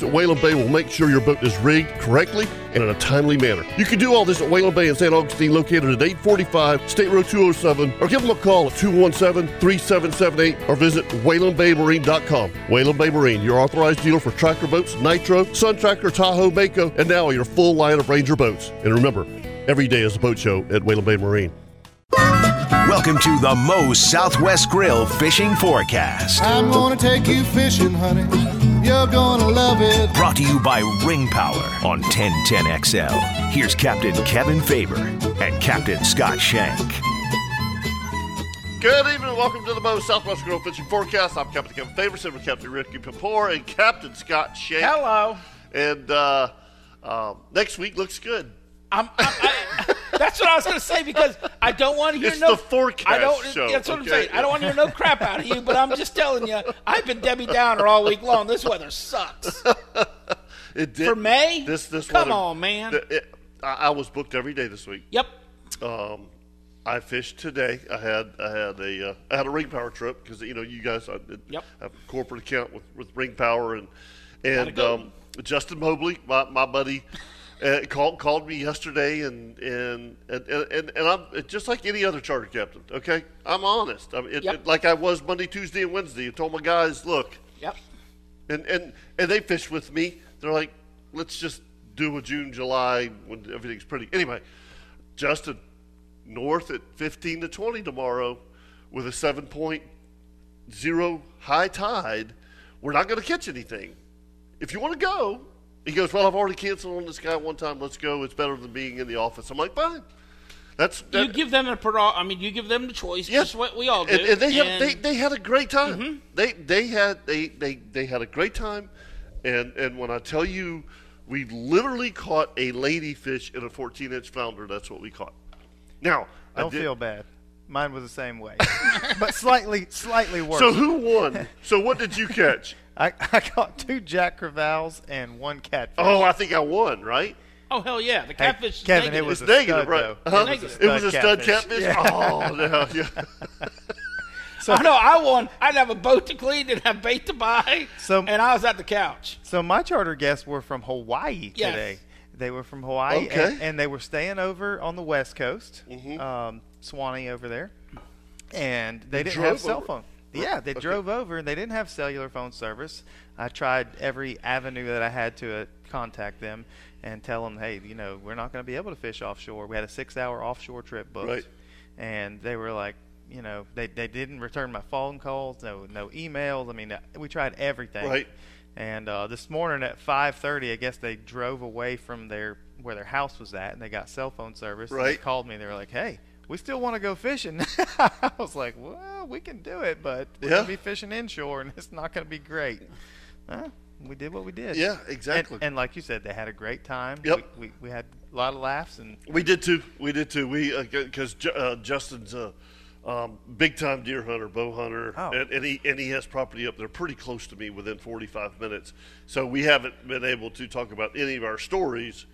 at Whalen Bay will make sure your boat is rigged correctly and in a timely manner. You can do all this at Whalen Bay in St. Augustine, located at 845 State Road 207, or give them a call at 217 3778 or visit WhalenBayMarine.com. Whalen Bay Marine, your authorized dealer for tracker boats, Nitro, Sun Tracker, Tahoe, Mako, and now your full line of Ranger boats. And remember, every day is a boat show at Whalen Bay Marine. Welcome to the Moe's Southwest Grill Fishing Forecast. I'm gonna take you fishing, honey. You're gonna love it. Brought to you by Ring Power on 1010XL. Here's Captain Kevin Faver and Captain Scott Shank. Good evening, welcome to the Moe's Southwest Grill Fishing Forecast. I'm Captain Kevin Faver, sitting with Captain Ricky Papore and Captain Scott Shank. Hello. And uh, uh, next week looks good. I'm, I, I, that's what I was going to say because I don't want to hear It's no the forecast I don't. show, That's what I'm okay? saying. I don't want to hear no crap out of you, but I'm just telling you, I've been Debbie Downer all week long. This weather sucks. It did, For May? This this Come weather- on, man. it- I, I was booked every day this week. Yep. Um, I fished today. I had I had a uh, I had a ring power trip because you know you guys I Yep. have a corporate account with, with ring power and and um, Justin Mobley, my, my buddy, uh, called called me yesterday and and and, and, and I'm just like any other charter captain. Okay, I'm honest. I mean, it, Yep. it- like I was Monday, Tuesday, and Wednesday. I told my guys, look, Yep. and and and they fish with me. They're like, let's just do a June, July when everything's pretty. Anyway, Justin, north at fifteen to twenty tomorrow, with a 7.0 high tide. We're not going to catch anything. If you want to go, he goes. Well, I've already canceled on this guy one time. Let's go. It's better than being in the office. I'm like, fine. That's that, You give them a pro. I mean, you give them the choice. Yeah. Just what we all do. and, and they, had, and- Mm-hmm. they they had a great time. They they had they, they they had a great time, and and when I tell you, we literally caught a ladyfish in a 14 inch flounder. That's what we caught. Now I Don't did- feel bad. Mine was the same way, but slightly, slightly worse. So who won? so what did you catch? I, I caught two jack crevalles and one catfish. Oh, I think I won. Right? oh hell yeah, the catfish. is Kevin, it was It's a negative, stud, right? though. Huh? It was a It stud was a stud catfish. Yeah. Oh no! Yeah. So I know. I won. I'd have a boat to clean, didn't have bait to buy, So- and I was at the couch. So my charter guests were from Hawaii Yes. today. They were from Hawaii, Okay. and, and they were staying over on the West Coast, Mm-hmm. um, Suwannee over there, and they didn't drove have cell phone. Yeah, they drove over, and they didn't have cellular phone service. I tried every avenue that I had to uh, contact them and tell them, hey, you know, we're not going to be able to fish offshore. We had a six-hour offshore trip booked, Right. and they were like, you know, they, they didn't return my phone calls, no no emails. I mean, uh, we tried everything. Right. And uh, this morning at 5:30, I guess they drove away from their where their house was at, and they got cell phone service. and They Right. called me. They were like, "Hey, we still want to go fishing." I was like, "Well, we can do it, but we're Yeah. gonna be fishing inshore, and it's not gonna be great." Huh? We did what we did. Yeah, exactly. And, like you said, they had a great time. Yep. We, we, we had a lot of laughs, and We did too. We did too. We because uh, Justin's a um, big time deer hunter, bow hunter, Oh. and, and he and he has property up there pretty close to me within 45 minutes. So we haven't been able to talk about any of our stories,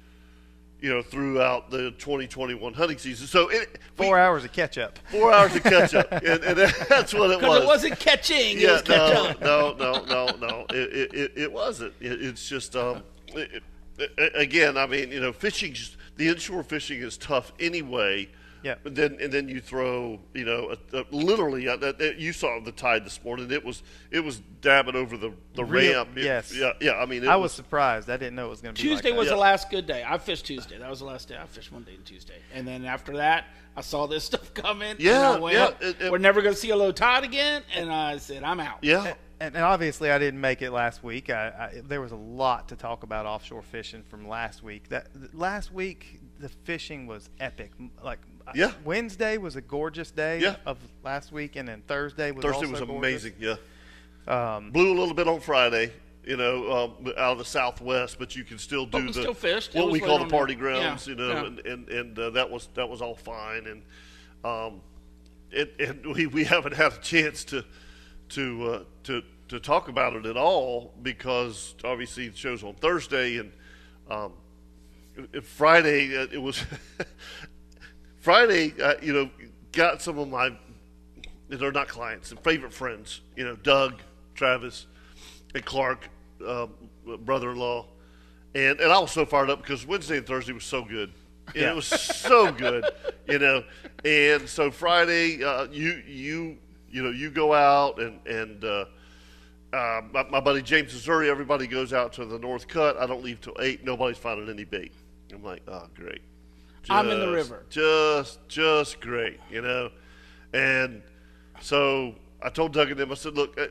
you know, throughout the 2021 hunting season. So it, we- four hours of catch up. four hours of catch up, and, and that's what it Because was. it wasn't catching. it Yeah, was catch no, up. no, no, no, no. It, it, it, it wasn't. It, it's just, um, it, it, again, I mean, you know, fishing, the inshore fishing is tough anyway. Yeah. And then, and then you throw, you know, a, a, literally, uh, that, that- you saw the tide this morning. It was, it was dabbing over the, the Real- ramp. It- yes. Yeah, yeah. I mean, it I was surprised. I didn't know it was going to be Tuesday like that. was Yeah. the last good day. I fished Tuesday. That was the last day. I fished Monday and Tuesday, and then after that, I saw this stuff coming. and Yeah, I went, yeah, it- it- we're never going to see a low tide again, and I said, I'm out. Yeah. and, and obviously I didn't make it last week. I, I, there was a lot to talk about offshore fishing from last week. That last week the fishing was epic. Like Yeah. Wednesday was a gorgeous day Yeah. of last week, and then Thursday was Thursday also was gorgeous. amazing. Yeah. Um, Blew a little bit on Friday, you know, um, out of the southwest, but you can still do the still fished. What we call the party the- grounds, yeah, you know, yeah. and and, and uh, that was that was all fine, and um, it, and we, we haven't had a chance to to uh, to to talk about it at all because obviously the show's on Thursday and um, Friday uh, it was Friday, uh, you know, got some of my they're not clients and favorite friends, you know, Doug, Travis, and Clark, uh, brother-in-law, and and I was so fired up because Wednesday and Thursday was so good. And Yeah. It was so good, you know, and so Friday, uh, you you you know you go out and and. Uh, uh, my, my buddy James Missouri, everybody goes out to the North Cut. I don't leave till eight. Nobody's finding any bait. I'm like, oh, great. I'm in the river. Just, just great, you know. And so I told Doug and them, I said, look, uh,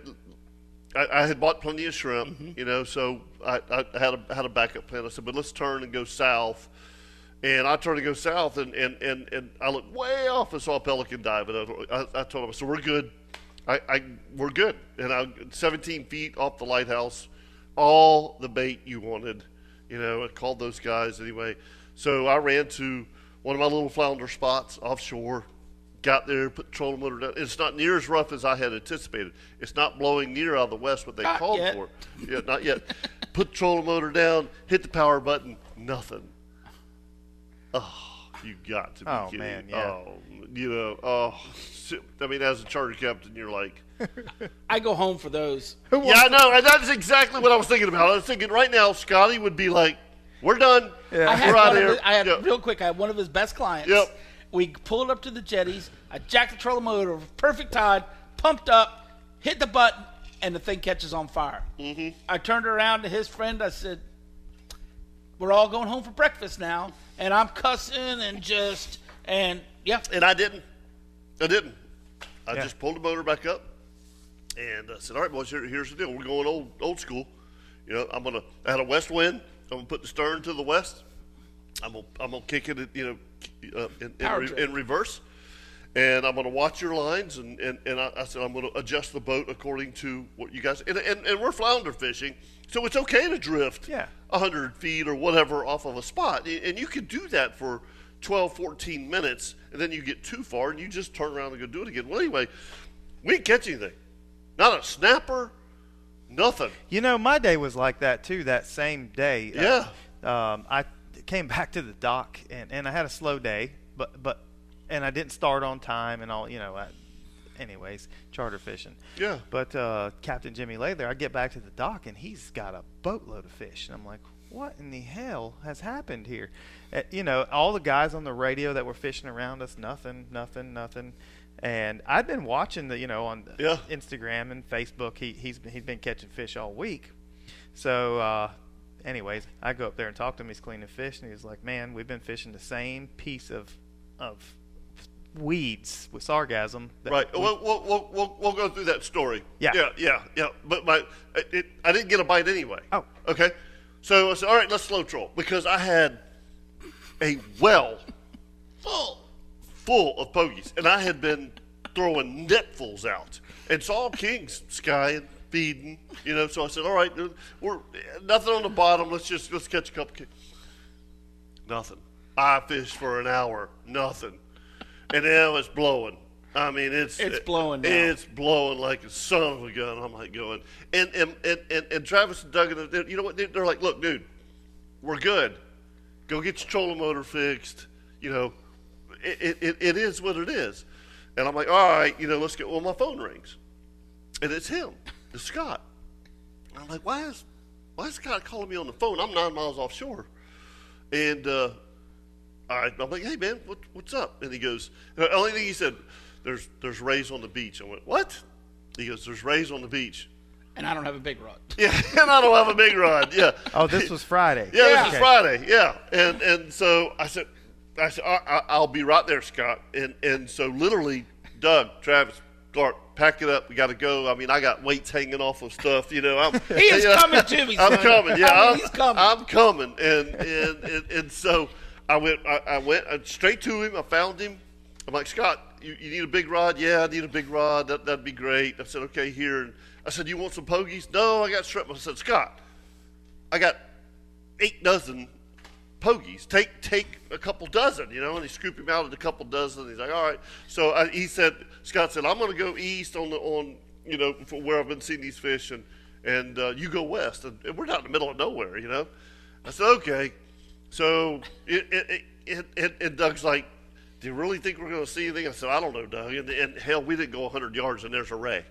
I, I had bought plenty of shrimp, Mm-hmm. you know, so I, I had a had a backup plan. I said, but let's turn and go south. And I turned to go south, and, and, and, and I looked way off and saw a pelican dive. And I, I, I told him, so we're good. I, I we're good. And I 17 feet off the lighthouse, all the bait you wanted. You know, I called those guys anyway. So I ran to one of my little flounder spots offshore. Got there, put the trolling motor down. It's not near as rough as I had anticipated. It's not blowing near out of the west what they Not called yet. for. Yeah, not yet. put the trolling motor down, hit the power button, nothing. Oh, you got to be Oh, kidding. man, yeah. Oh, you know, oh. I mean, as a charter captain, you're like, I go home for those. yeah, I know, and that's exactly what I was thinking about. I was thinking right now, Scotty would be like, "We're done. Yeah. I had We're out of of here." his, I had Yeah. real quick. I had one of his best clients. Yep. We pulled up to the jetties. I jacked the trolling motor, perfect tide, pumped up, hit the button, and the thing catches on fire. Mm-hmm. I turned around to his friend. I said, "We're all going home for breakfast now," and I'm cussing and just and yeah. And I didn't. I didn't. I Yeah. just pulled the motor back up and I said, "All right, boys, here, here's the deal. We're going old old school. You know, I'm gonna. I had a west wind. I'm gonna put the stern to the west. I'm gonna I'm gonna kick it, you know, uh, in, in, re, in reverse." And I'm going to watch your lines, and, and, and I, I said I'm going to adjust the boat according to what you guys. And, and, and we're flounder fishing, so it's okay to drift Yeah. 100 feet or whatever off of a spot. And you can do that for 12, 14 minutes, and then you get too far and you just turn around and go do it again. Well, anyway, we didn't catch anything. Not a snapper, nothing. You know, my day was like that too. That same day. Yeah. Uh, um, I came back to the dock and, and I had a slow day, but but and I didn't start on time and all. You know. I, anyways, charter fishing. Yeah. But uh, Captain Jimmy lay there. I get back to the dock and he's got a boatload of fish, and I'm like, what in the hell has happened here? Uh, you know, all the guys on the radio that were fishing around us, nothing, nothing, nothing. And I'd been watching the, you know, on Yeah. Instagram and Facebook. He he's been, he's been catching fish all week. So, uh, anyways, I go up there and talk to him. He's cleaning fish, and he's like, "Man, we've been fishing the same piece of of weeds with sargassum." that Right. we- We'll, we'll, we'll, we'll, we'll go through that story. Yeah. Yeah, yeah, yeah. But my, it, it, I didn't get a bite anyway. Oh. Okay. So I said, all right, let's slow troll because I had a well full, full of pogies, and I had been throwing netfuls out and saw kings skying, feeding, you know. So I said, all right, we're nothing on the bottom. Let's just let's catch a couple. Kings. Nothing. I fished for an hour. Nothing. And now it's blowing. I mean, it's It's blowing now. It's blowing like a son of a gun. I'm like going, and and and, and, and Travis and Doug, and you know what? They- They're like, look, dude, we're good. Go get your trolling motor fixed. You know, it, it, it is what it is. And I'm like, all right, you know, let's get. Well, my phone rings, and it's him, it's Scott. And I'm like, why is why is Scott calling me on the phone? I'm nine miles offshore, and uh, I, I'm like, hey man, what, what's up? And he goes, the only thing he said, there's there's rays on the beach. I went, what? He goes, there's rays on the beach. And I don't have a big rod. Yeah, and I don't have a big rod. Yeah. Oh, this was Friday. Yeah, this Okay. is Friday. Yeah, and and so I said, I said I, I, I'll be right there, Scott. And and so literally, Doug, Travis, Clark, pack it up. We got to go. I mean, I got weights hanging off of stuff. You know, I'm He is you know, coming to me, I'm son. coming. Yeah, I mean, I'm, he's coming. I'm coming. And and and, and so I went. I, I went uh, straight to him. I found him. I'm like, Scott, you, you need a big rod? Yeah, I need a big rod. That, that'd be great. I said, okay, here. And I said, you want some pogies? No, I got shrimp. I said, Scott, I got eight dozen pogies. Take take a couple dozen, you know. And he scooped him out at a couple dozen. He's like, all right. So I, he said, Scott said, I'm going to go east on the on you know where I've been seeing these fish, and and uh, you go west, and, and we're not in the middle of nowhere, you know. I said, okay. So it it, it, it, and Doug's like, do you really think we're going to see anything? I said, I don't know, Doug. And, and hell, we didn't go 100 yards, and there's a ray.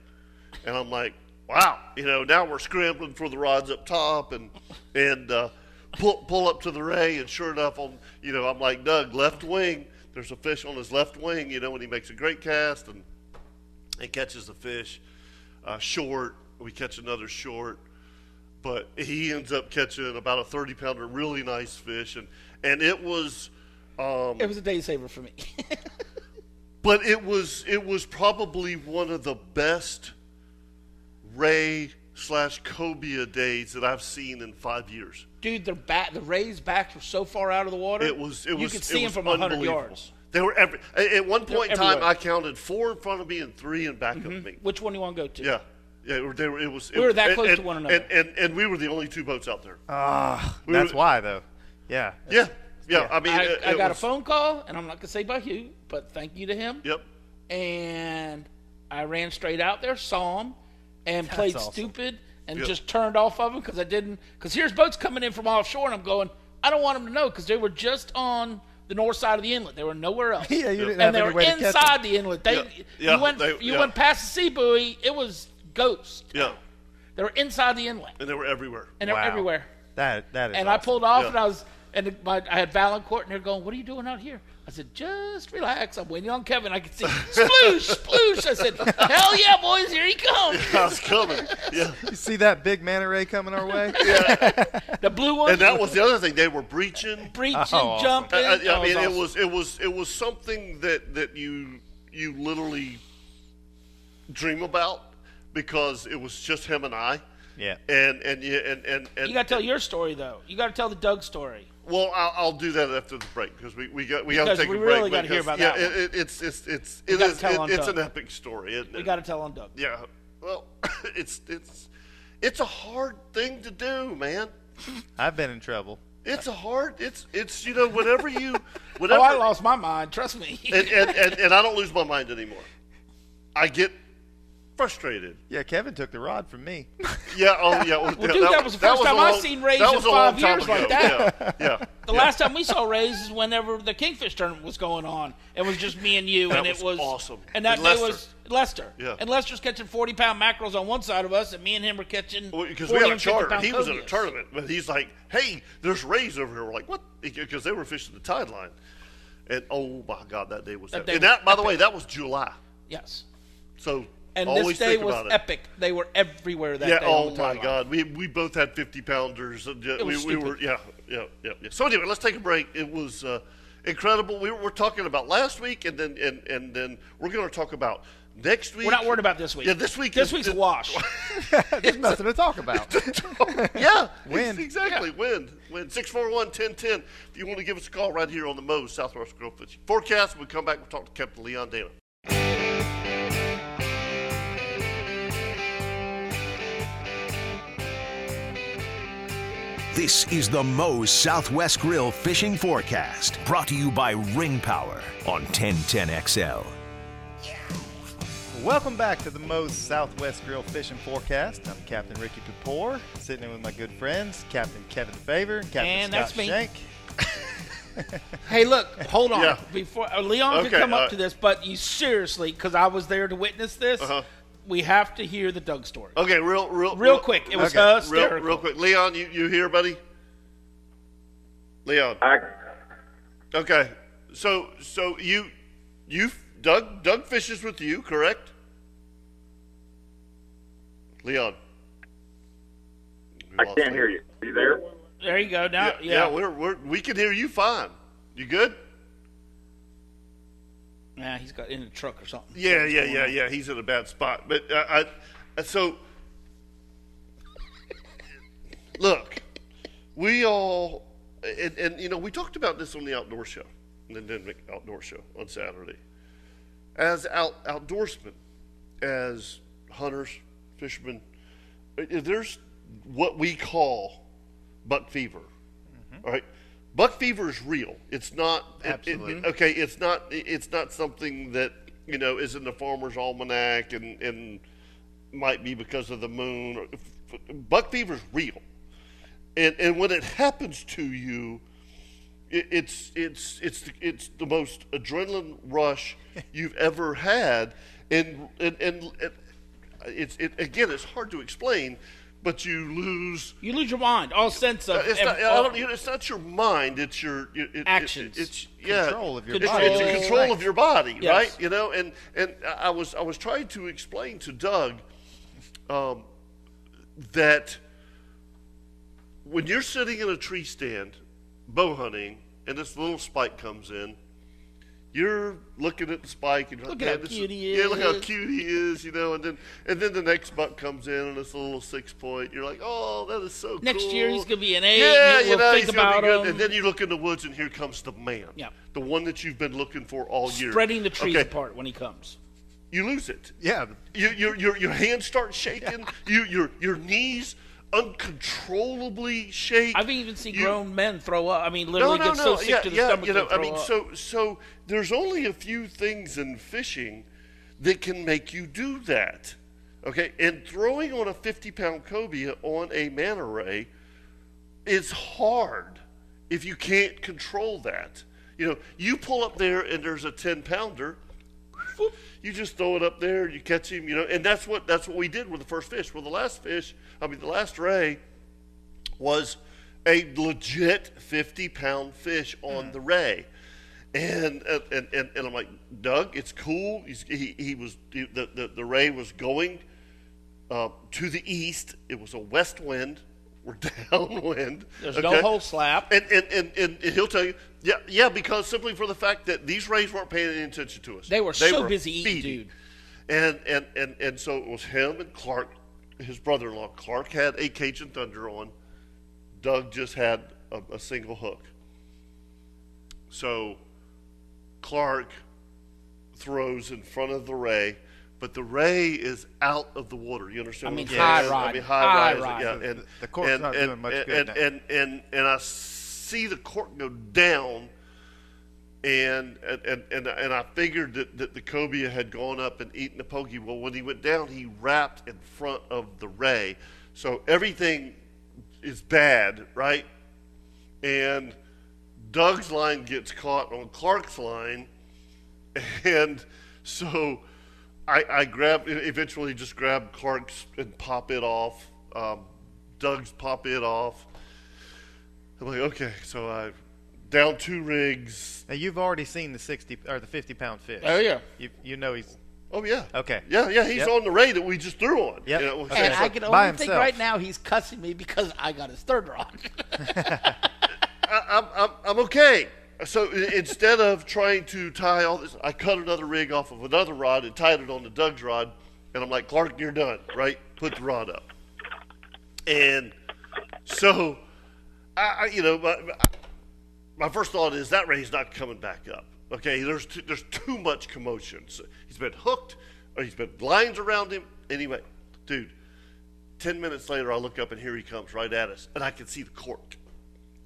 And I'm like, wow, you know, now we're scrambling for the rods up top, and and uh, pull pull up to the ray, and sure enough, on you know, I'm like, Doug, left wing. There's a fish on his left wing, you know, and he makes a great cast and and catches the fish uh, short. We catch another short, but he ends up catching about a 30 pounder, really nice fish, and and it was. Um, It was a day saver for me. but it was it was probably one of the best ray slash cobia days that I've seen in five years. Dude, their back, the Rays' backs were so far out of the water. It was it you was could it see them was from 100 unbelievable. yards. They were every at at one point in time. I counted four in front of me and three in back of me. Which one do you want to go to? Yeah. Yeah, it, were- they were, it was. We were that close and- to one another. and, and, and we were the only two boats out there. Ah, We that's were- why though. Yeah. yeah, yeah. yeah. I mean, I, it, I it got was- a phone call, and I'm not gonna say by who, but thank you to him. Yep. And I ran straight out there, saw him, and played awesome. stupid, and Yep. just turned off of them because I didn't. Because here's boats coming in from offshore, and I'm going. I don't want them to know because they were just on the north side of the inlet. They were nowhere else. Yeah, you didn't have and they were to catch them. inside the inlet. They, Yeah. Yeah, you went, they- you yeah. went past the sea buoy. It was ghost. Yeah. They were inside the inlet, And they were everywhere. and they were everywhere. That that is. And I pulled off, Yeah. and I was, and my, I had Valancourt, and they're going, "What are you doing out here?" I said, "Just relax. I'm waiting on Kevin. I could see sploosh, sploosh." I said, "Hell yeah, boys, here he comes." I was coming. Yeah. You see that big manta ray coming our way? Yeah. The blue one, And that was the other thing. They were breaching. breaching, Oh, awesome. jumping. Uh, uh, I, I, I mean, awesome. it was it was it was something that that you you literally dream about because it was just him and I. yeah. And and yeah, and and, and You got to tell your story though. You got to tell the Doug story. Well, I'll, I'll do that after the break because we, we got we got to take we a break. really gotta hear about yeah, that one. It, it, it's it's it's We it gotta is tell it, it's Doug. an epic story. Isn't We got to tell on Doug. Yeah. Well, it's it's it's a hard thing to do, man. I've been in trouble. It's a hard. It's it's you know whatever you Oh, I lost my mind. Trust me. and, and, and, and I don't lose my mind anymore. I get frustrated. Yeah, Kevin took the rod from me. Yeah. Oh yeah. Well, dude, that was the first a time I long- seen Rays in was a long five time years like that. Yeah. Yeah. The last time we saw Rays is whenever the Kingfish tournament was going on. It was just me and you, That and was it was awesome. And that In day was Lester. Yeah. And Lester's catching forty pound mackerels on one side of us, and me and him were catching because 40 we had a charter. He was in a tournament, but he's like, "Hey, there's rays over here." We're like, "What?" Because they were fishing the tide line, and oh my god, that day was. That day and was that, by the way, that was July. Yes. So And always this day was epic. They were everywhere that yeah. day. Oh on the my timeline. god, we we both had fifty pounders. And, uh, we, was we stupid. were yeah, yeah yeah yeah. So anyway, let's take a break. It was uh, incredible. We were, we're talking about last week, and then and and then we're going to talk about next week. We're not worried about this week. Yeah, this week This is- week's a is- wash. There's nothing to talk about. yeah, Wind. ex- Exactly. Wind. Wind. 641 1010. If you want to give us a call right here on the Moe's Southwest Grill Fishing Forecast, we'll come back and talk to Captain Leon Dana. This is the Moe's Southwest Grill Fishing Forecast, brought to you by Ring Power on 1010XL. Welcome back to the Moe's Southwest Grill Fishing Forecast. I'm Captain Ricky Kapoor, sitting in with my good friends, Captain Kevin Faver and Captain And Scott that's me. Shank. Hey, look, hold on. Yeah. Before uh, Leon Okay, can come uh, up to this, but you seriously, because I was there to witness this, Uh-huh. We have to hear the Doug story. Okay, real, real, Real quick, it was okay, hysterical. real, real quick. Leon, you, you here, buddy? Leon. I, Okay. So, so you, you, Doug, Doug fishes with you, correct? Leon. We I can't hear you. Are you there? There you go. Now, Yeah, yeah, yeah, we're, we're, we can hear you fine. You good? Nah, he's got in the truck or something. Yeah, yeah, yeah, yeah. He's in a bad spot. But uh, I, I, so look, we all, and, and you know, we talked about this on the outdoor show, the Denver Outdoor Show on Saturday. as out, outdoorsmen, as hunters, fishermen, uh, there's what we call buck fever. All right, buck fever is real. It's not it- it- okay. It's not. It's not something that you know is in the farmer's almanac and and might be because of the moon. Buck fever is real, and and when it happens to you, it, it's it's it's the, it's the most adrenaline rush you've ever had, and and and it's it again. It's hard to explain, but you lose. You lose your mind, all sense of It's not, I don't, you know, it's not your mind. It's your it, it- Actions. It, it's yeah, Control of your it's, body. It's your control of your body, Yes. right? You know, and and I was I was trying to explain to Doug um, that when you're sitting in a tree stand bow hunting and this little spike comes in, you're looking at the spike and you're Look like, how this cute is- he Yeah, look how is." cute he is, you know. And then and then the next buck comes in and it's a little six point. You're like, oh, that is so Next cool. year he's gonna be an eight, Yeah, you know, think he's gonna be good. him. And then you look in the woods and here comes the man. Yeah. The one that you've been looking for all year. spreading the trees Okay, apart when he comes. You lose it. Yeah. You, your, your, your hands start shaking. You, your, your knees uncontrollably shake. I've even seen You- grown men throw up. I mean, no, literally no, get no. so sick yeah, to the yeah. stomach You know, I mean, up. so so there's only a few things in fishing that can make you do that. Okay, and throwing on a 50 pound cobia on a manta ray is hard if you can't control that. You know, you pull up there and there's a 10 pounder. Whoop, You just throw it up there, you catch him, you know, and that's what that's what we did with the first fish. Well, the last fish, I mean, the last ray was a legit 50 pound fish on the ray. And, and, and, and I'm like, Doug, it's cool. He's, he, he was, the, the, the ray was going uh, to the east. It was a west wind. We're downwind. There's no hole slap. And, and, and, and he'll tell you, yeah, yeah, because simply for the fact that these rays weren't paying any attention to us. They were so busy eating, dude. And, and, and, and so it was him and Clark, his brother in law. Clark had a Cajun Thunder on. Doug just had a, a single hook. So Clark throws in front of the ray, but the ray is out of the water. You understand? I what mean, I'm saying? high I mean, high high, rise. rod. Yeah, The- and the cork's and, not and, doing much and, good and, now. and and and I see the cork go down, and and and and, and I figured that, that the cobia had gone up and eaten the pogey. Well, when he went down, he wrapped in front of the ray, so everything is bad, right? And Doug's line gets caught on Clark's line, and so I, I grab eventually just grab Clark's and pop it off. Um, Doug's pop it off. I'm like, okay, so I down two rigs. Now you've already seen the sixty or the fifty pound fish. Oh, yeah. You you know he's Oh yeah. Okay. Yeah, yeah, he's Yep. on the ray that we just threw on. Yep. You know, Okay. And so- I can only think himself. right now he's cussing me because I got his third rod. I, I'm, I'm, I'm okay. So instead of trying to tie all this, I cut another rig off of another rod and tied it on the Doug's rod. And I'm like, Clark, you're done, right? Put the rod up. And so, I, you know, my, my first thought is that ray's not coming back up. Okay, there's too, there's too much commotion. So he's been hooked, or he's been lines around him. Anyway, dude, ten minutes later, I look up and here he comes right at us, and I can see the cork.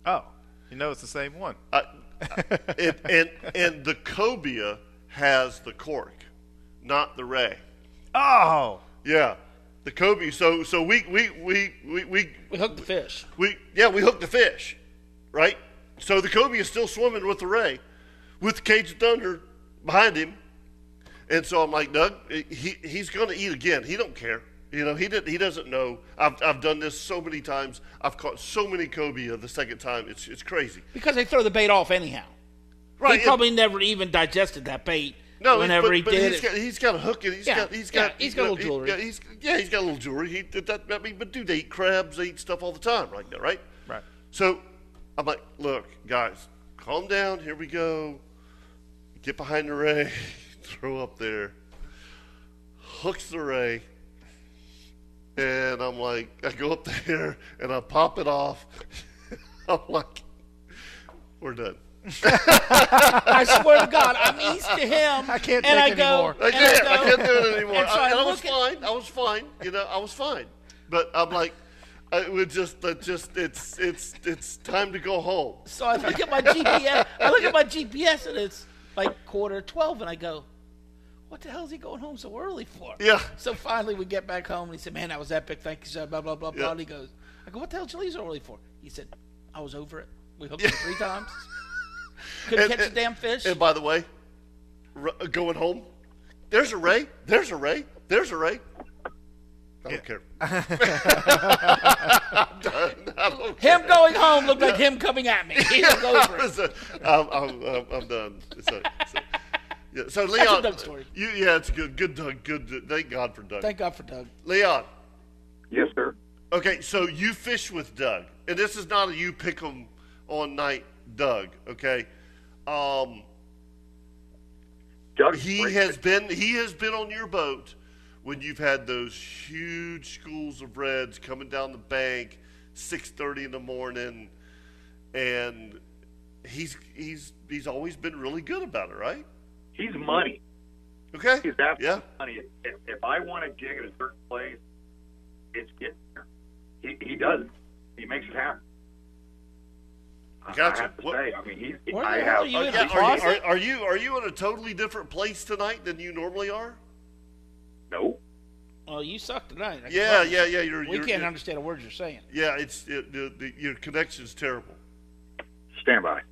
oh, you know it's the same one. I, I- and, and and the cobia has the cork, not the ray. Oh, Yeah, the cobia. So so we we we we we, we hooked the fish. we yeah we hooked the fish, right? So the cobia is still swimming with the ray, with the Cajun Thunder behind him, and so I'm like Doug, he he's gonna eat again. He don't care. You know, he did, he doesn't know. I've, I've done this so many times. I've caught so many cobia the second time. It's it's crazy. Because they throw the bait off anyhow. Right? he probably never even digested that bait. No, whenever but, he but did he's it. got he's got a hook and he's Yeah, got he's yeah, got he's got a little jewelry. yeah, he's yeah, he's got a little jewelry. He did that. I mean, but dude, they eat crabs, they eat stuff all the time, right there, right? right. So I'm like, look, guys, calm down. Here we go. Get behind the ray, throw up there, hooks the ray, and I'm like, I go up there and I pop it off. I'm like, we're done. I swear to God, I'm east to him. I can't and take I go, anymore. I can't. I go- can't do it anymore. and so I, I and I was look at- fine. I was fine. You know, I was fine. But I'm like, I would just, uh, just, it's, it's, it's time to go home. So I look at my GPS. I look at my GPS and it's like quarter to twelve, and I go, "What the hell is he going home so early for?" Yeah. So finally, we get back home, and he said, "Man, that was epic. Thank you, sir." Blah blah blah blah. And he goes, "I go, what the hell did you leave so early for?" He said, "I was over it. We hooked it three times. Couldn't And- catch and- a damn fish." And by the way, r- uh, going home, there's a ray. There's a ray. There's a ray. I don't care. I'm done. I don't care. him going home looked like him coming at me. He was over it. Uh, I'm, I'm, I'm, I'm done. So, so, yeah, so Leon, Doug story. You, yeah, it's good. Good, Doug. Good. Thank God for Doug. Thank God for Doug. Leon. Yes, sir. Okay, so you fish with Doug, and this is not a you pick 'em on night, Doug. Okay, um, Doug, he has been he has been on your boat when you've had those huge schools of reds coming down the bank, six thirty in the morning, and he's he's he's always been really good about it, right? He's money. Okay, He's absolutely yeah, money. If, if I want to dig at a certain place, it's getting there. He, he does it. He makes it happen. I- Gotcha. I have to What- say, I mean, he's. Where I have. are you Oh, in yeah. the Are you, closet? are, are you are you in a totally different place tonight than you normally are? no. Well, you suck tonight. I Yeah, yeah, yeah. You're, We you're, can't you're- understand a word you're saying. Yeah, it's it, the, the, your connection's terrible. Stand by.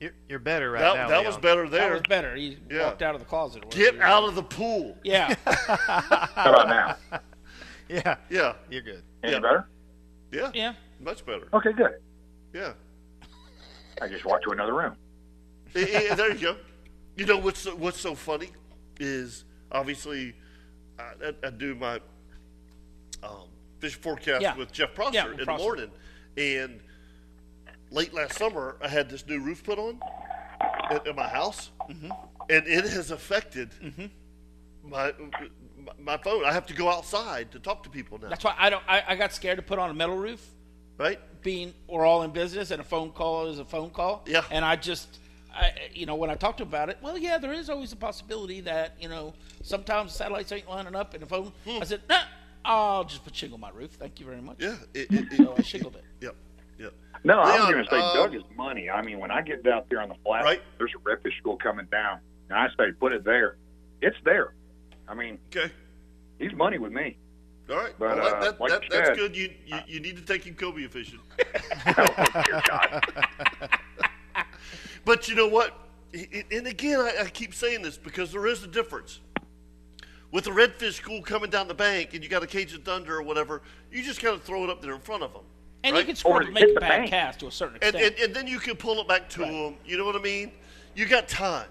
You're, you're better right that now. that was Leon. better That there. was better. He Yeah. walked out of the closet. Get whatever. out of the pool. Yeah. How about now? Yeah, Yeah, you're good. Any Yeah. better? yeah, yeah. much better. Okay, good. Yeah, I just walked to another room. Eh, there you go. You know what's so, what's so funny is obviously I, I, I do my um, fish forecast Yeah. with Jeff Prosser Yeah, in with the morning, and late last summer I had this new roof put on at, at my house, Mm-hmm. and it has affected my my phone. I have to go outside to talk to people now. That's why I don't. I, I got scared to put on a metal roof. Right? Being we're all in business, and a phone call is a phone call. Yeah. And I just, I, you know, when I talked about it, well, yeah, there is always a possibility that you know sometimes satellites ain't lining up, and the phone. I said, nah, I'll just put shingle my roof. Thank you very much. Hmm. Yeah. It, it, So I it, shingled it. No, I was going to say um, Doug is money. I mean, when I get out there on the flat, Right. there's a redfish school coming down, and I say put it there. It's there. I mean, Okay. he's money with me. All right. But, well, that, uh, that, like that, that's said- good. You, you you need to take him cobia fishing. oh. But you know what? And again, I, I keep saying this because there is a difference. With the redfish school coming down the bank and you got a Cajun Thunder or whatever, you just kind of throw it up there in front of them. And right? you can sort Or of make a the bad bank. cast to a certain and, extent. and, and then you can pull it back to them. You know what I mean? You got time.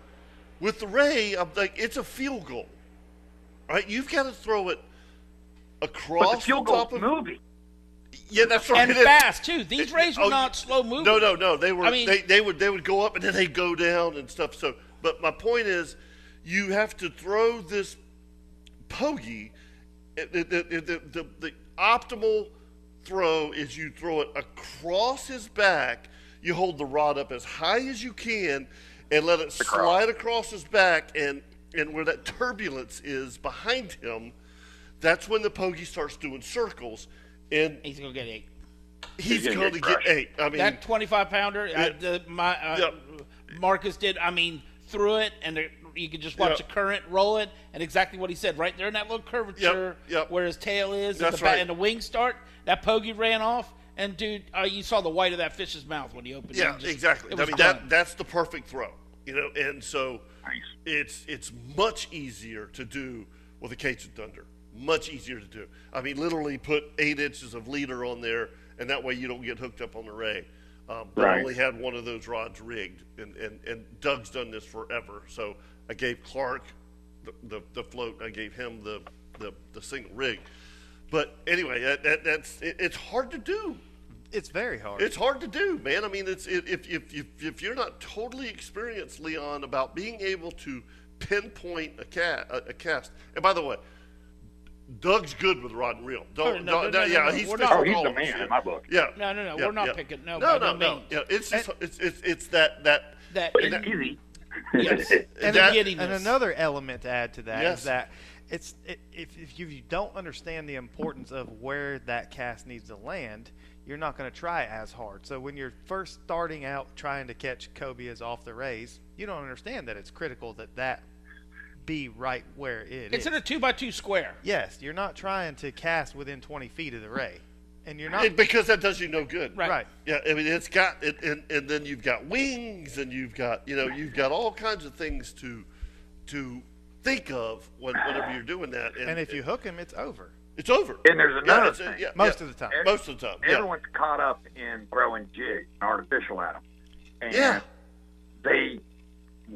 With the ray, I'm like, it's a field goal, right? You've got to throw it across But the field the top goal's of. moving. Yeah, that's right. and It is. fast too. These oh, rays were Oh, not slow moving. No, no, no. They were. I mean- they, they would they would go up and then they go down and stuff. So, but my point is, you have to throw this pogey. Eh, the the, the, the, the, the optimal throw is you throw it across his back. You hold the rod up as high as you can and let it slide across his back and and where that turbulence is behind him. That's when the pogey starts doing circles, and He's gonna get eight. he's, gonna going get to get eight. I mean, that 25 pounder, Yeah. uh, the, my uh, Yep. Marcus did. I mean, threw it, and the, you could just watch Yep. the current roll it, and exactly what he said, right there in that little curvature yep. where his tail is, That's and, the ba- right. and the wings start. That pogie ran off, and dude, uh, you saw the white of that fish's mouth when he opened it. Yeah, and just- exactly. it I mean done. that that's the perfect throw, you know. And so Nice. it's it's much easier to do with a Cajun Thunder. Much easier to do. I mean, literally put eight inches of leader on there, and that way you don't get hooked up on the ray. Um, but I only had one of those rods rigged, and, and, and Doug's done this forever. So I gave Clark the, the, the float. I gave him the, the, the single rig. But anyway, that, that, that's it, it's hard to do. It's very hard. It's hard to do, man. I mean, it's if if if, if you're not totally experienced, Leon, about being able to pinpoint a cat a, a cast. And by the way, Doug's good with rod and reel. Oh, don't, no, no, no, no, yeah, no, he's not. Oh, he's the man us, in my book. Yeah. No, no, no, yeah, we're not yeah. picking- no, no, by no, no no. Yeah, it's just it's it's it's that that That But it's easy. yes, and, that- and another element to add to that is Yes. that it's it, if, if you don't understand the importance of where that cast needs to land, you're not going to try as hard. So when you're first starting out trying to catch cobias off the rays, you don't understand that it's critical that that be right where it It's is. in a two by two square. yes, you're not trying to cast within 20 feet of the ray, and you're not It- because that does you no good. Right. right. Yeah, I mean it's got it, and and then you've got wings, and you've got you know you've got all kinds of things to to think of when, whenever you're doing that, and, And if you hook him, it's over. it's over. And there's Yeah, another it's- uh, thing. yeah, Most yeah. of the time. most of the time. Yeah. Everyone's caught up in throwing jigs and artificial at them. And Yeah. they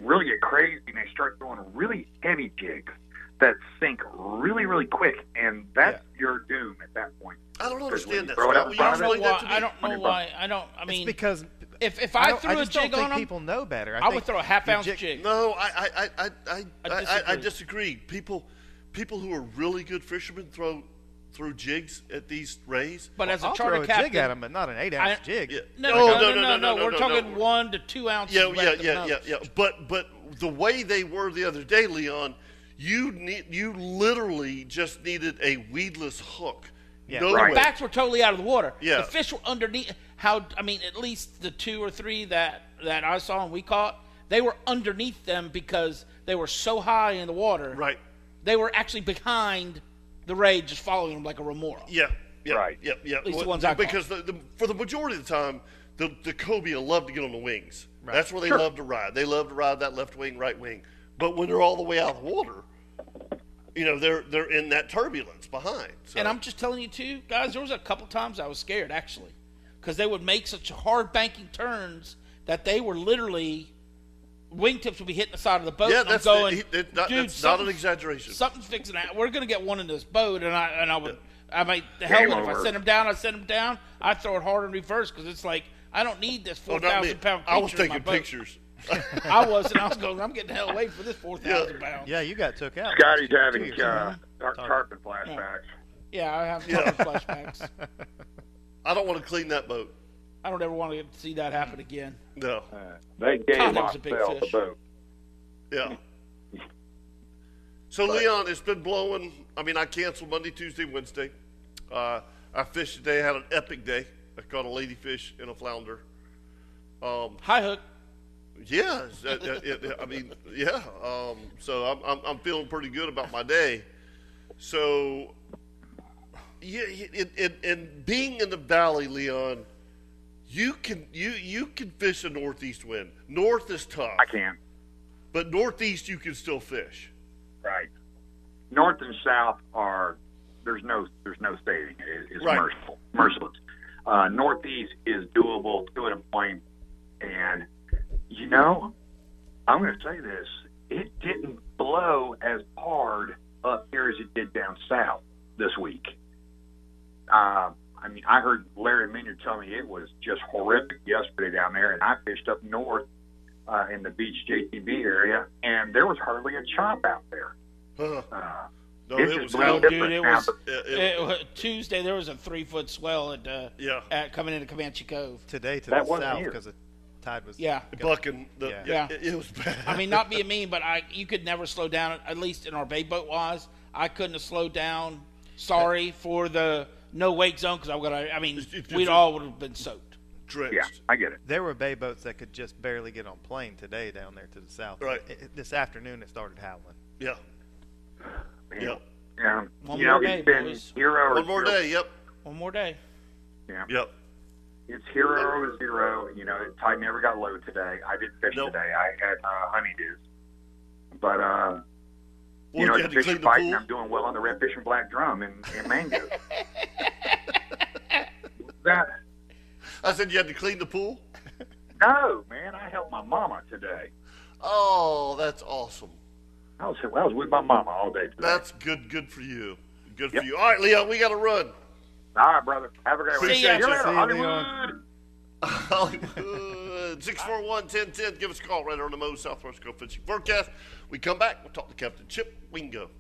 really get crazy and they start throwing really heavy jigs that sink really, really quick. And that's your doom at that point. I don't understand you that. throw it Scott. out Will in you I don't know that why. to me? I don't know why. I don't. I it's mean, because if if I, I, threw I a just don't jig on him, people know better. I, I would throw a half ounce jig- jig. No, I I I I I, I I, I, I disagree. disagree. People people who are really good fishermen throw through jigs at these rays. But as a I'll charter throw a captain, jig at them, but not an eight ounce I- jig. Yeah. No, Oh, no, no, no, no, no, We're no, talking no. one to two ounces. Yeah, yeah, yeah, most. yeah, yeah. But but the way they were the other day, Leon, you need you literally just needed a weedless hook. Yeah. no Right. Backs were totally out of the water. Yeah. The fish were underneath. How I mean, at least the two or three that that I saw and we caught, they were underneath them because they were so high in the water. Right. They were actually behind the ray, just following them like a remora. Yeah. Yeah. Right. Yeah. Yeah. At least the ones I caught. because the, the, for the majority of the time, the the cobia love to get on the wings. Right. That's where they love to ride. They love to ride that left wing, right wing. But when they're all the way out of the water, you know they're they're in that turbulence behind. So. And I'm just telling you too, guys. There was a couple times I was scared actually, because they would make such hard banking turns that they were literally wingtips would be hitting the side of the boat. yeah, and that's going, it, it, that, dude, that's not an exaggeration. Something's fixing that. We're gonna get one in this boat, and I and I would. I might the hell Game with if I send him down, I send him down. I throw it hard in reverse because it's like I don't need this Oh, four not me. thousand pound. I was creature in my taking boat. pictures. I was, and I was going. I'm getting the hell away from this four thousand pounds. Yeah, you got took out. Scotty's last year, having too, uh, tar- tarpon flashbacks. Yeah, I have Yeah. flashbacks. I don't want to clean that boat. I don't ever want to see that happen again. No. Uh, they gave God, that was a big Marcel the fish. boat. Yeah. So Leon, it's been blowing. I mean, I canceled Monday, Tuesday, Wednesday. Uh, I fished today. Had an epic day. I caught a ladyfish and a flounder. Um, High hook. yeah, it's- uh, uh, it- I mean, yeah. Um, so I'm, I'm I'm feeling pretty good about my day. So yeah, and, and, and being in the valley, Leon, you can you you can fish a northeast wind. North is tough, I can. but northeast you can still fish. Right. North and south are there's no there's no saving. It, it's Right. merciful, merciless. Uh, northeast is doable to an point. point, and you know, I'm going to say this: it didn't blow as hard up here as it did down south this week. Uh, I mean, I heard Larry Minyard tell me it was just horrific yesterday down there, and I fished up north uh, in the Beach JTB area, and there was hardly a chop out there. Huh. Uh, No, it was really different dude, it now, was, It- it- it wa- Tuesday. There was a three foot swell at uh, Yeah. at coming into Comanche Cove. today to That the wasn't south because the tide was Yeah. bucking. The, Yeah. yeah, Yeah. It, it was bad. I mean, not being mean, but I you could never slow down. At least in our bay boat wise, I couldn't have slowed down. Sorry for the no wake zone because I would. I mean, It's- it's- we'd all would have been soaked. drenched. yeah, I get it. There were bay boats that could just barely get on plane today down there to the south. Right. It- it- this afternoon it started howling. Yeah. Man. Yeah. Yeah. One you more know, day, it's been boys. hero One more zero. day. Yep. One more day. Yeah. Yep. It's hero or zero. You know, the tide never got low today. I didn't fish Nope. today. I had uh, honeydews. But, uh, You know, you the fish are fighting. I'm doing well on the red fish and black drum and, and mango. that I said you had to clean the pool. no, man. I helped my mama today. Oh, that's awesome. I was I was with my mama all day today. That's good. Good for you. Good Yep. for you. All right, Leon, we got to run. all right, brother. Have a great you you. See you, Hollywood. Hollywood. 641 641-1010. Give us a call right here on the Mo Southwest Grill Fishing Forecast. We come back. We'll talk to Captain Chip Wingo.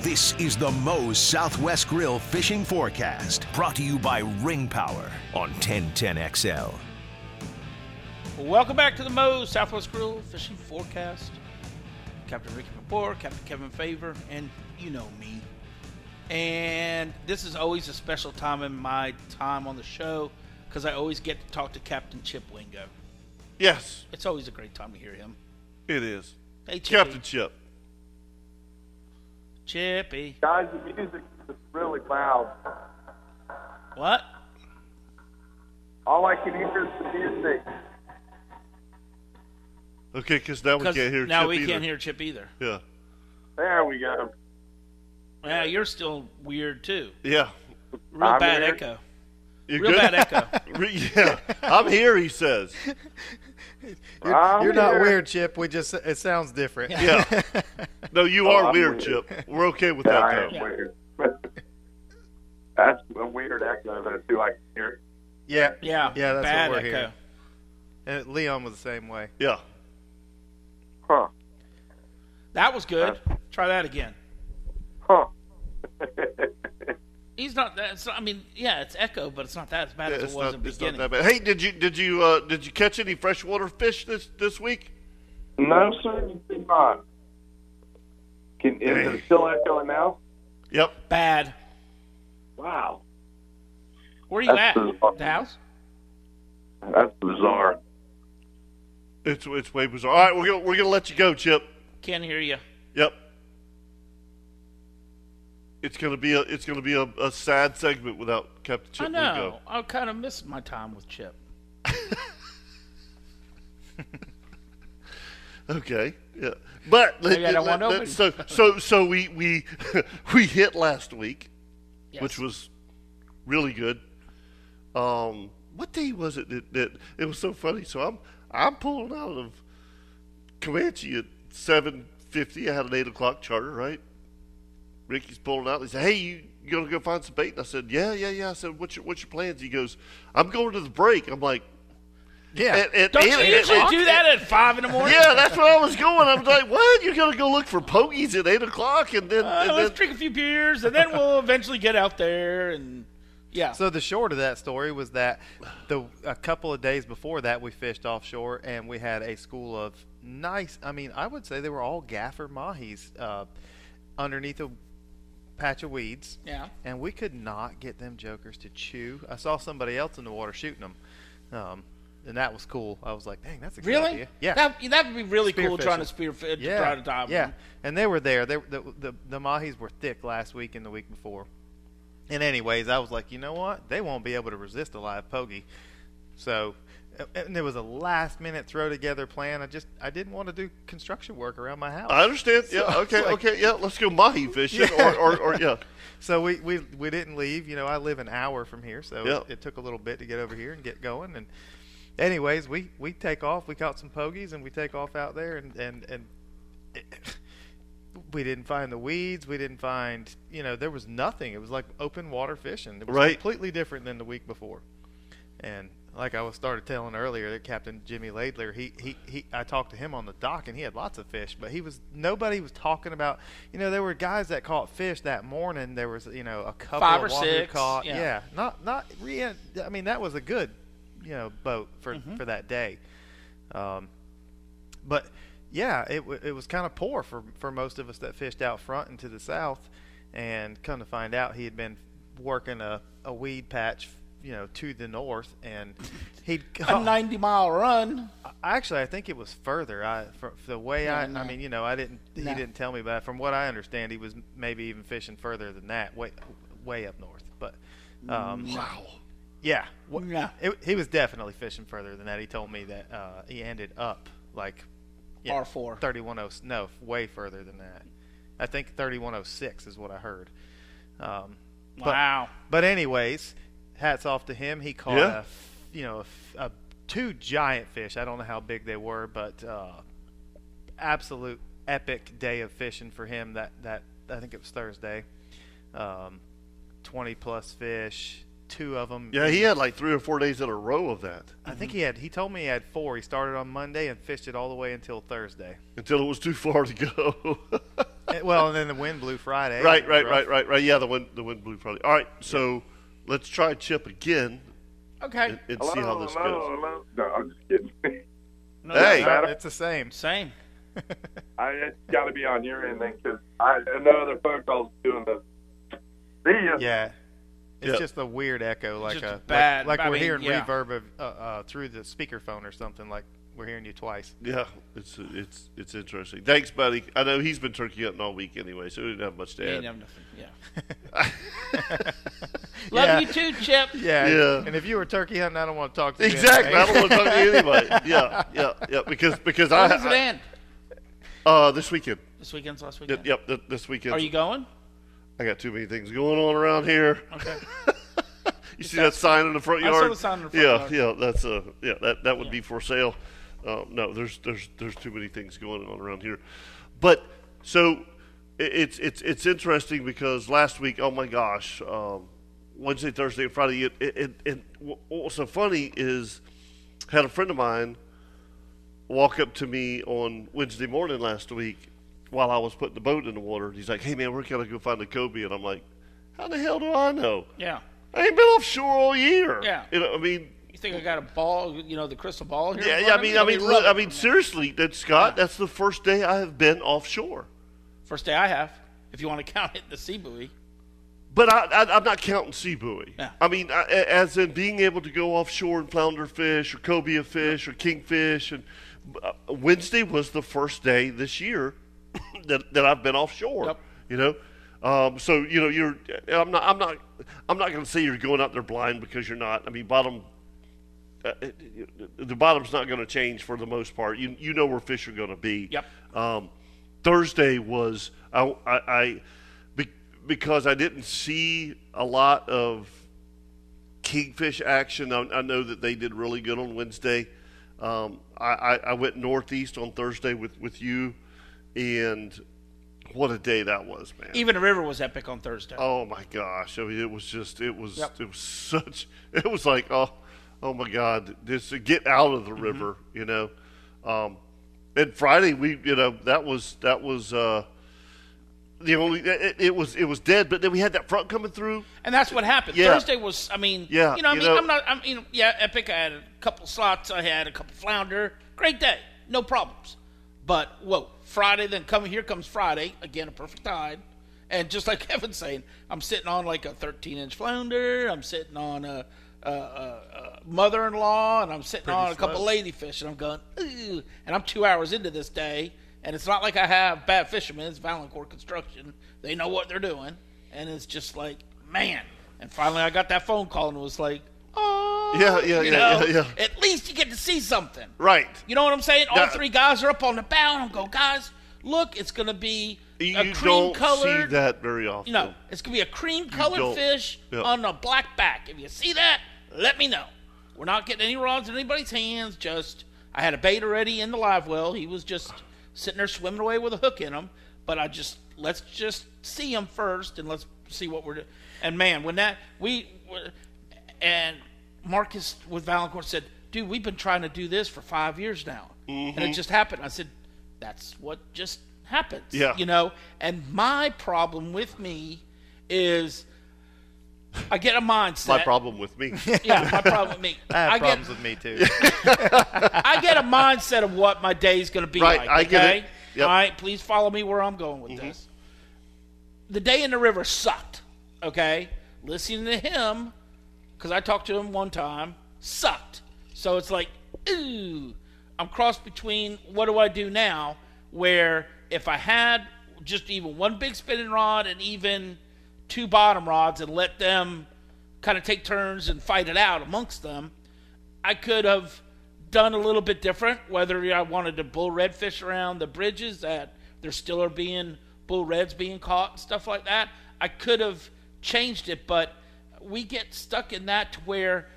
This is the Moe's Southwest Grill Fishing Forecast, brought to you by Ring Power on 1010XL. Welcome back to the Moe's Southwest Grill Fishing Forecast. Captain Ricky Papor, Captain Kevin Faver, and you know me. And this is always a special time in my time on the show because I always get to talk to Captain Chip Wingo. Yes, It's always a great time to hear him. it is. Hey, Chippy. Captain Chip. Chippy. Guys, the music is really loud. What? All I can hear is the music. Okay, because now we 'Cause can't hear now Chip we either. can't hear Chip either. Yeah. There we go. Yeah, you're still weird too. Yeah. Real I'm bad here. echo. You're Real good? bad echo. Yeah. I'm here, he says. You're, I'm you're not here. weird, Chip. We just it sounds different. Yeah. No, you Oh, are I'm weird, weird. Chip. We're okay with Yeah, that, I though. am Yeah. weird. That's a weird echo that I do I can hear. yeah, Yeah. yeah. That's bad what we're echo. hearing. And Leon was the same way. Yeah. Huh. That was good. Try that again. Huh. He's not. that. not- I mean, yeah, it's echo, but it's not that as bad Yeah, as it was not, in the it's not beginning. that bad. Hey, did you did you uh, did you catch any freshwater fish this this week? no, sir, you did not. Can, is it still echoing now? Yep. Bad. Wow. Where are you That's at? bizarre. The house? That's bizarre. It's it's way bizarre. All right, we're gonna we're gonna let you go, Chip. Can't hear you. Yep. It's gonna be a it's gonna be a, a sad segment without Captain Chip I know. I kind of missed my time with Chip. Okay. Yeah. But let- let- open. so so so we we we hit last week, Yes. which was really good. Um, what day was it that, that it was so funny? So I'm I'm pulling out of Comanche at seven fifty. I had an eight o'clock charter, right? Ricky's pulling out. He said, "Hey, you, you gonna go find some bait?" And I said, "Yeah, yeah, yeah." I said, "What's your what's your plans?" He goes, "I'm going to the break." I'm like, Yeah. "At, at Don't eight- you at- usually at- do that at five in the morning? yeah, that's where I was going. I was like, "What? You're gonna go look for pogies at eight o'clock, and then, Uh, and let's then drink a few beers, and then we'll eventually get out there and yeah. So the short of that story was that the a couple of days before that we fished offshore and we had a school of nice. I mean, I would say they were all gaffer mahis uh, underneath a patch of weeds, yeah. and we could not get them jokers to chew. I saw somebody else in the water shooting them, um, and that was cool. I was like, "Dang, that's a good Really? idea." Yeah, That that would be really Spear cool trying to fishing. spear to yeah, try to dive. yeah. one. And they were there. They the, the the mahis were thick last week and the week before. And anyways, I was like, you know what? They won't be able to resist a live pogie. So, and there was a last minute throw together plan. I just I didn't want to do construction work around my house. I understand. So Yeah, okay, like- okay, yeah. Let's go mahi fishing, or, or, or yeah, So we, we we didn't leave. You know, I live an hour from here, so Yeah. it, it took a little bit to get over here and get going. And anyways, we we take off. We caught some pogies, and we take off out there, and and and it, we didn't find the weeds. We didn't find you know there was nothing. It was like open water fishing. It was Right. completely different than the week before. And like I was started telling earlier, that Captain Jimmy Laidler, he, he, he I talked to him on the dock and he had lots of fish, but he was nobody was talking about you know, there were guys that caught fish that morning. There was, you know, a couple Five of or six, caught. yeah. Not not re- I mean, that was a good, you know, boat for Mm-hmm. for that day. Um but yeah, it w- it was kind of poor for for most of us that fished out front and to the south, and come to find out he had been working a, a weed patch, you know, to the north, and he'd A ninety mile run. actually I think it was further. I for, for the way I No, I mean, you know, I didn't he didn't tell me, but from what I understand, he was maybe even fishing further than that, way way up north. But um, wow. yeah, wha- Yeah. it, he was definitely fishing further than that. He told me that uh, he ended up like yeah, R4. 3106 no way further than that i think 3106 is what i heard um, but, Wow. but anyways hats off to him he caught Yeah. a you know a a, two giant fish i don't know how big they were but uh, absolute epic day of fishing for him that that i think it was thursday um, 20 plus fish two of them Yeah, he had like three or four days in a row of that I think he had. He told me he had four. He started on Monday and fished it all the way until Thursday. until it was too far to go. Eh, well, and then the wind blew Friday. right, right, right, right, right. Yeah, the wind, the wind blew Friday. All right, so let's try Chip again Okay. and, and Hello, see how this hello, goes. hello. No, I'm just kidding. No, Hey. No, it's the same. Same. I it's got to be on your end then, because I, I know other phone calls doing the. See ya. Yeah. It's Yeah. just a weird echo, like Just a bad- like, like we're mean, hearing yeah. reverb of, uh, uh, through the speakerphone or something. Like we're hearing you twice. Yeah, it's it's it's interesting. Thanks, buddy. I know he's been turkey hunting all week anyway, so we didn't have much to You add. ain't have nothing. Yeah. Love Yeah. you too, Chip. Yeah. Yeah. And if you were turkey hunting, I don't want to talk to you. Exactly. anyway. I don't want to talk to you anyway. Yeah, yeah, yeah. Because because When I, does it end? uh this weekend. This weekend's last weekend. yep th- this weekend. Are you going? I got too many things going on around here. Okay. You see that sign in the front I yard? saw the sign in the front yeah, yard. yeah. That's uh, yeah. That that would Yeah. be for sale. Um, no, there's there's there's too many things going on around here. But so it's it's it's interesting because last week, oh my gosh, um, Wednesday, Thursday, and Friday. It, it, it, it, what was so funny is had a friend of mine walk up to me on Wednesday morning last week while I was putting the boat in the water. He's like, "Hey man, we're gonna go find a cobia," and I'm like, "How the hell do I know?" Yeah. I ain't been offshore all year. Yeah. You know, I mean, You think I got a ball? You know, the crystal ball here? yeah, yeah. I mean, me? I mean, li- I mean, for a minute. seriously, that Scott, Yeah. that's the first day I have been offshore. First day I have, if you want to count it, the sea buoy. But I, I, I'm not counting sea buoy. Yeah. I mean, I, as in being able to go offshore and flounder fish or cobia fish or kingfish. And uh, Wednesday was the first day this year that, that I've been offshore. Yep. You know, um, so you know you're. I'm not. I'm not. I'm not going to say you're going out there blind because you're not. I mean, bottom. Uh, it- it- the bottom's not going to change for the most part. You you know where fish are going to be. Yep. Um, Thursday was I, I, I be, because I didn't see a lot of kingfish action. I, I know that they did really good on Wednesday. Um, I, I, I went northeast on Thursday with, with you, and what a day that was, man! Even the river was epic on Thursday. Oh my gosh! I mean, it was just it was Yep. it was such it was like oh oh my god! Just get out of the Mm-hmm. river, you know. Um, and Friday we you know that was that was uh, the only it, it was it was dead, but then we had that front coming through. And that's what happened. Yeah. Thursday was, I mean, Yeah, you know, I you mean, know- I'm not, I'm, you know, yeah, epic. I had a couple slots. I had a couple flounder. Great day, no problems. But whoa, Friday, then coming here comes Friday again, a perfect tide. And just like Kevin's saying, I'm sitting on like a 13 inch flounder. I'm sitting on a, a, a, a mother-in-law, and I'm sitting on a couple ladyfish, and I'm going, ooh. And I'm two hours into this day, and it's not like I have bad fishermen. It's Valancourt Construction. They know what they're doing, and it's just like, man. And finally, I got that phone call, and it was like, oh, Yeah, yeah, you yeah, know, yeah, yeah. At least you get to see something. Right. You know what I'm saying? All Yeah. three guys are up on the bow, and I'm going, guys, look, it's going to be You, a you cream don't colored. see that very often. No, it's gonna be a cream colored fish Yeah. on a black back. If you see that, let me know. We're not getting any rods in anybody's hands. Just I had a bait already in the live well. He was just sitting there swimming away with a hook in him. But I just let's just see him first and let's see what we're doing. And man, when that we and Marcus with Valancourt said, "Dude, we've been trying to do this for five years now, and Mm-hmm. it just happened." I said, "That's what just happens." Yeah. you know. And my problem with me is I get a mindset. My problem with me. Yeah, my problem with me. I have I problems get with me too. I get a mindset of what my day is going to be Right, like. I get it. Yep. Mm-hmm. All right, please follow me where I'm going with this. The day in the river sucked. Okay, listening to him because I talked to him one time sucked. So it's like, ooh, I'm crossed between what do I do now? Where if I had just even one big spinning rod and even two bottom rods and let them kind of take turns and fight it out amongst them, I could have done a little bit different. Whether I wanted to bull redfish around the bridges that there still are being bull reds being caught and stuff like that, I could have changed it. But we get stuck in that to where,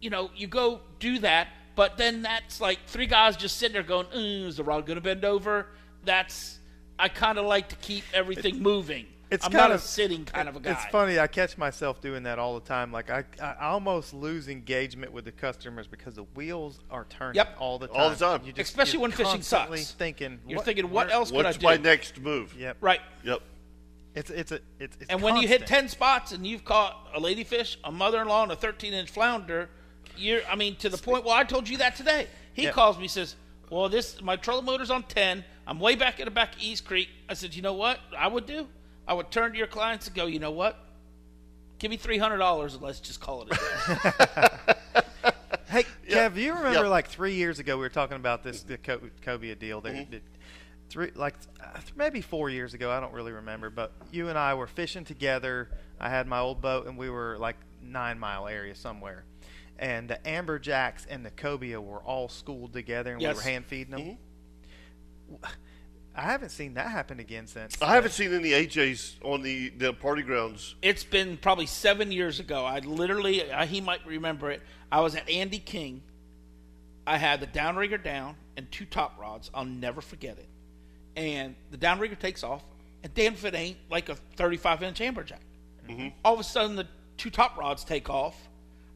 you know, you go do that, but then that's like three guys just sitting there going, "Ooh, "Is the rod going to bend over?" That's I kind of like to keep everything moving. It's I'm kind not of a sitting kind of a guy. It's funny. I catch myself doing that all the time. Like I, I almost lose engagement with the customers because the wheels are turning Yep. all the time. All the time. You just- Especially when fishing sucks. Thinking, You're what- thinking, what where- else could I do? What's do? my next move? Yep. Right. Yep. It's it's a it's, it's And when you hit 10 spots and you've caught a ladyfish, a mother-in-law, and a 13-inch flounder, you're, I mean, to the point, well, I told you that today. He Yeah. calls me, says, well, this, my trolling motor's on 10. I'm way back at the back of East Creek. I said, you know what I would do? I would turn to your clients and go, you know what? Give me $300 and let's just call it a day. Hey, Kev, you remember Yep. like three years ago we were talking about this the Cobia deal. They, Mm-hmm. did three like uh, maybe four years ago. I don't really remember, but you and I were fishing together. I had my old boat, and we were like nine mile area somewhere. And the amberjacks and the cobia were all schooled together, and we were hand feeding them. Mm-hmm. I haven't seen that happen again since. I haven't seen any AJs on the, the party grounds. it's been probably seven years ago. I literally, I, he might remember it. I was at Andy King. I had the downrigger down and two top rods. I'll never forget it. And the downrigger takes off, and damn if it ain't like a 35 inch amberjack. All of a sudden, the two top rods take off.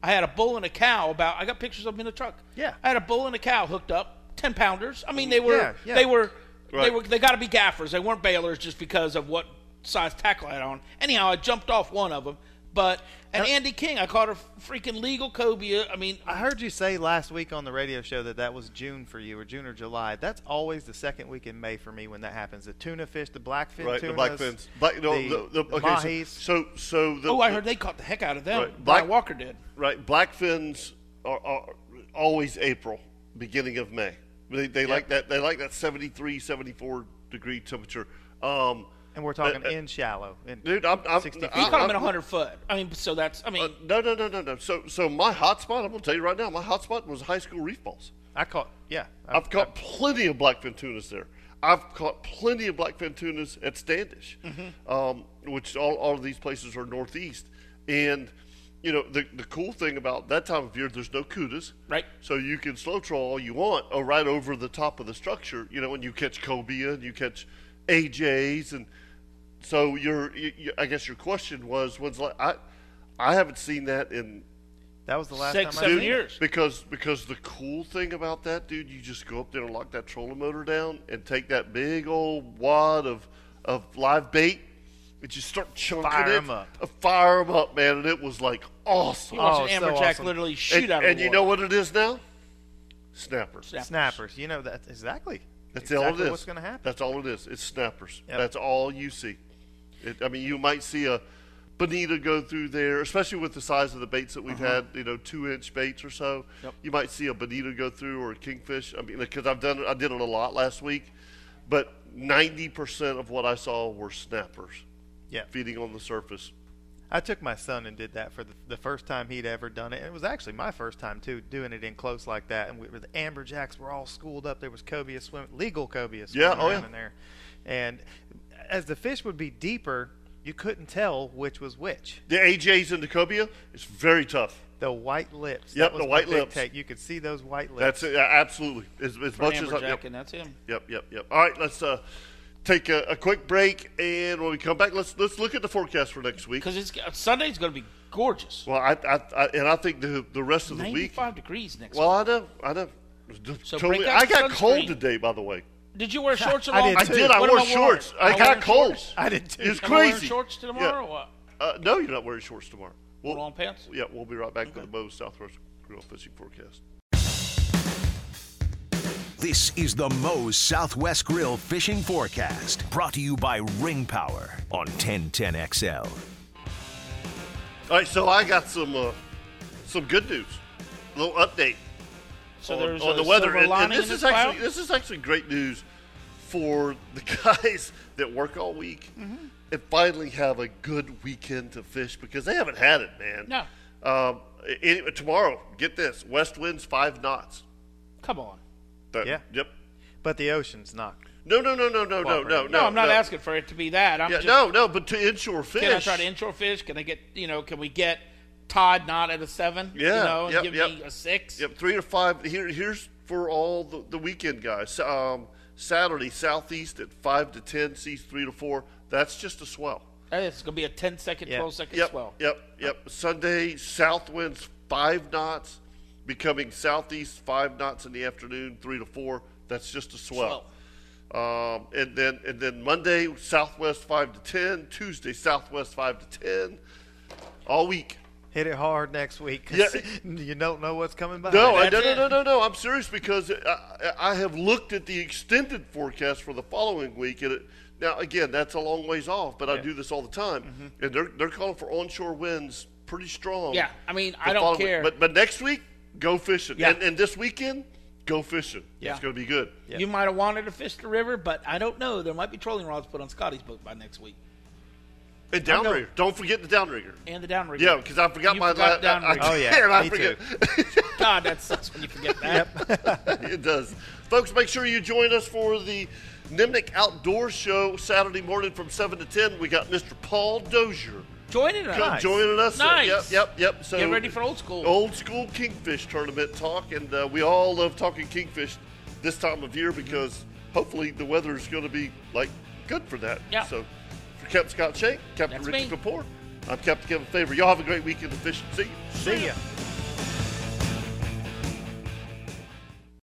I had a bull and a cow. About I got pictures of them in the truck. Yeah. I had a bull and a cow hooked up, ten pounders. I mean, they were Yeah, yeah. they were they were they got to be gaffers. They weren't bailers just because of what size tackle I had on. Anyhow, I jumped off one of them. But and Andy King, I caught a freaking legal cobia. I mean, I heard you say last week on the radio show that that was June for you, or June or July. That's always the second week in May for me when that happens. The tuna fish, the blackfin Right, tunas, the black fins. Black, no, the, the, the, the okay, mahis. so, so, so the, oh, I heard they caught the heck out of them. Right. Brian Walker did. right, black fins are, are always April, beginning of May. They, they like that. They like that 73, 74 degree temperature. Um, and we're talking uh, uh, in shallow. In dude, I'm, I'm, 60 feet. He caught I'm- him in hundred foot. I mean, so that's. I mean, Uh, no, no, no, no, no. So, so my hot spot, I'm gonna tell you right now, my hot spot was high school reef balls. I caught, yeah. I've caught plenty of blackfin tunas there. I've caught plenty of blackfin tunas at Standish, um, which all, all of these places are northeast. And you know the the cool thing about that time of year, there's no kudas, Right. So you can slow troll all you want, or right over the top of the structure. You know, and you catch cobia and you catch AJs, and so your you, you, I guess your question was, when's like I I haven't seen that in That was the last Six, time I seven it. years. because because the cool thing about that, dude, you just go up there and lock that trolling motor down and take that big old wad of of live bait and just start chunking Fire it. 'em up. Uh, fire 'em up, man, and it was like awesome. you watch Oh, an so amberjack awesome. literally shoot and out of and the you water. know what it is now? Snappers. Snappers. Snappers. You know that exactly. That's exactly all it is. What's going to happen? That's all it is. It's snappers. Yep. That's all you see. It, I mean, you might see a bonita go through there, especially with the size of the baits that we've had. You know, two-inch baits or so. Uh-huh. Yep. You might see a bonita go through or a kingfish. I mean, because I've done, I did it a lot last week, but ninety percent of what I saw were snappers yeah. feeding on the surface. I took my son and did that for the, the first time he'd ever done it. And It was actually my first time too, doing it in close like that. And we, the amberjacks were all schooled up. There was cobia swim, legal cobia swimming Yeah, oh, yeah. in there. And as the fish would be deeper, you couldn't tell which was which. The AJs and the cobia, it's very tough. The white lips. Yep, that was the white lips. Take. You could see those white lips. That's it. Absolutely. As, as much an as I, amberjack, yep. and that's him. Yep, yep, yep. All right, let's uh, take a, a quick break, and when we come back, let's let's look at the forecast for next week. Because it's Sunday's going to be gorgeous. Well, I, I, I and I think the the rest of the week. Ninety-five degrees next. Week Well, I know, I know. So totally, break out I the got cold today, by the way. Did you wear shorts I did I did. I What wore am wearing? shorts. I Am got cold. shorts? I did too. It was Am I wearing crazy. shorts tomorrow Yeah. or what? Uh, no, you're not wearing shorts tomorrow. We'll, Long pants? Yeah, we'll be right back with the Moe's Southwest Grill Fishing Forecast. This is the Moe's Southwest Grill Fishing Forecast, brought to you by Ring Power on 1010XL. All right, so I got some uh, some good news. A little update So on, on a the weather. And, and this is actually cloud? this is actually great news for the guys that work all week Mm-hmm. and finally have a good weekend to fish because they haven't had it, man. No. Um, any, tomorrow, get this: west winds five knots. Come on. That- Yeah. Yep. But the ocean's not. No, no, no, no, no, no, no, no. No, I'm not no. asking for it to be that. I'm Yeah, just, no, no, but to inshore fish. Can I try to inshore fish? Can I get you know? Can we get Todd not at a seven? Yeah, You know, and yep, give yep. me a six. Yep, three to five. Here, here's for all the, the weekend guys. Um, Saturday, southeast at five to ten, seas three to four. That's just a swell. It's going to be a 10 second, Yeah. 12 second Yep, swell. yep, yep. Sunday, south winds five knots, becoming southeast five knots in the afternoon, three to four. That's just a swell. Um, and then and then Monday, southwest five to ten. Tuesday, southwest five to ten. All week. Hit it hard next week. Yeah. you don't know what's coming by. No, I, no, no, no, no, no. I'm serious because I, I have looked at the extended forecast for the following week, and it, now again that's a long ways off. But I do this all the time, Mm-hmm. and they're they're calling for onshore winds pretty strong. Yeah, I mean, I don't following week. care. But but next week, go fishing, Yeah. and, and this weekend, go fishing. Yeah. It's going to be good. You might have wanted to fish the river, but I don't know. There might be trolling rods put on Scotty's boat by next week. And I'll go. downrigger, don't forget the downrigger. And the downrigger. Yeah, because I forgot You my forgot la- I- I downrigger. Oh, yeah, can't, I me forget. God, that sucks when you forget that. it does. Folks, make sure you join us for the Nimnicht Outdoor Show Saturday morning from 7 to 10. We got Mr. Paul Dozier Joining us. co- joining us. Nice. Yep, yep, yep. So Get ready for old school. Old school kingfish tournament talk, and uh, we all love talking kingfish this time of year because hopefully the weather is going to be like good for that. Yeah. So for Captain Scott Shank, Captain That's Richie me. Kapoor, I'm Captain Kevin Faver. Y'all have a great weekend of fishing. See you. See ya.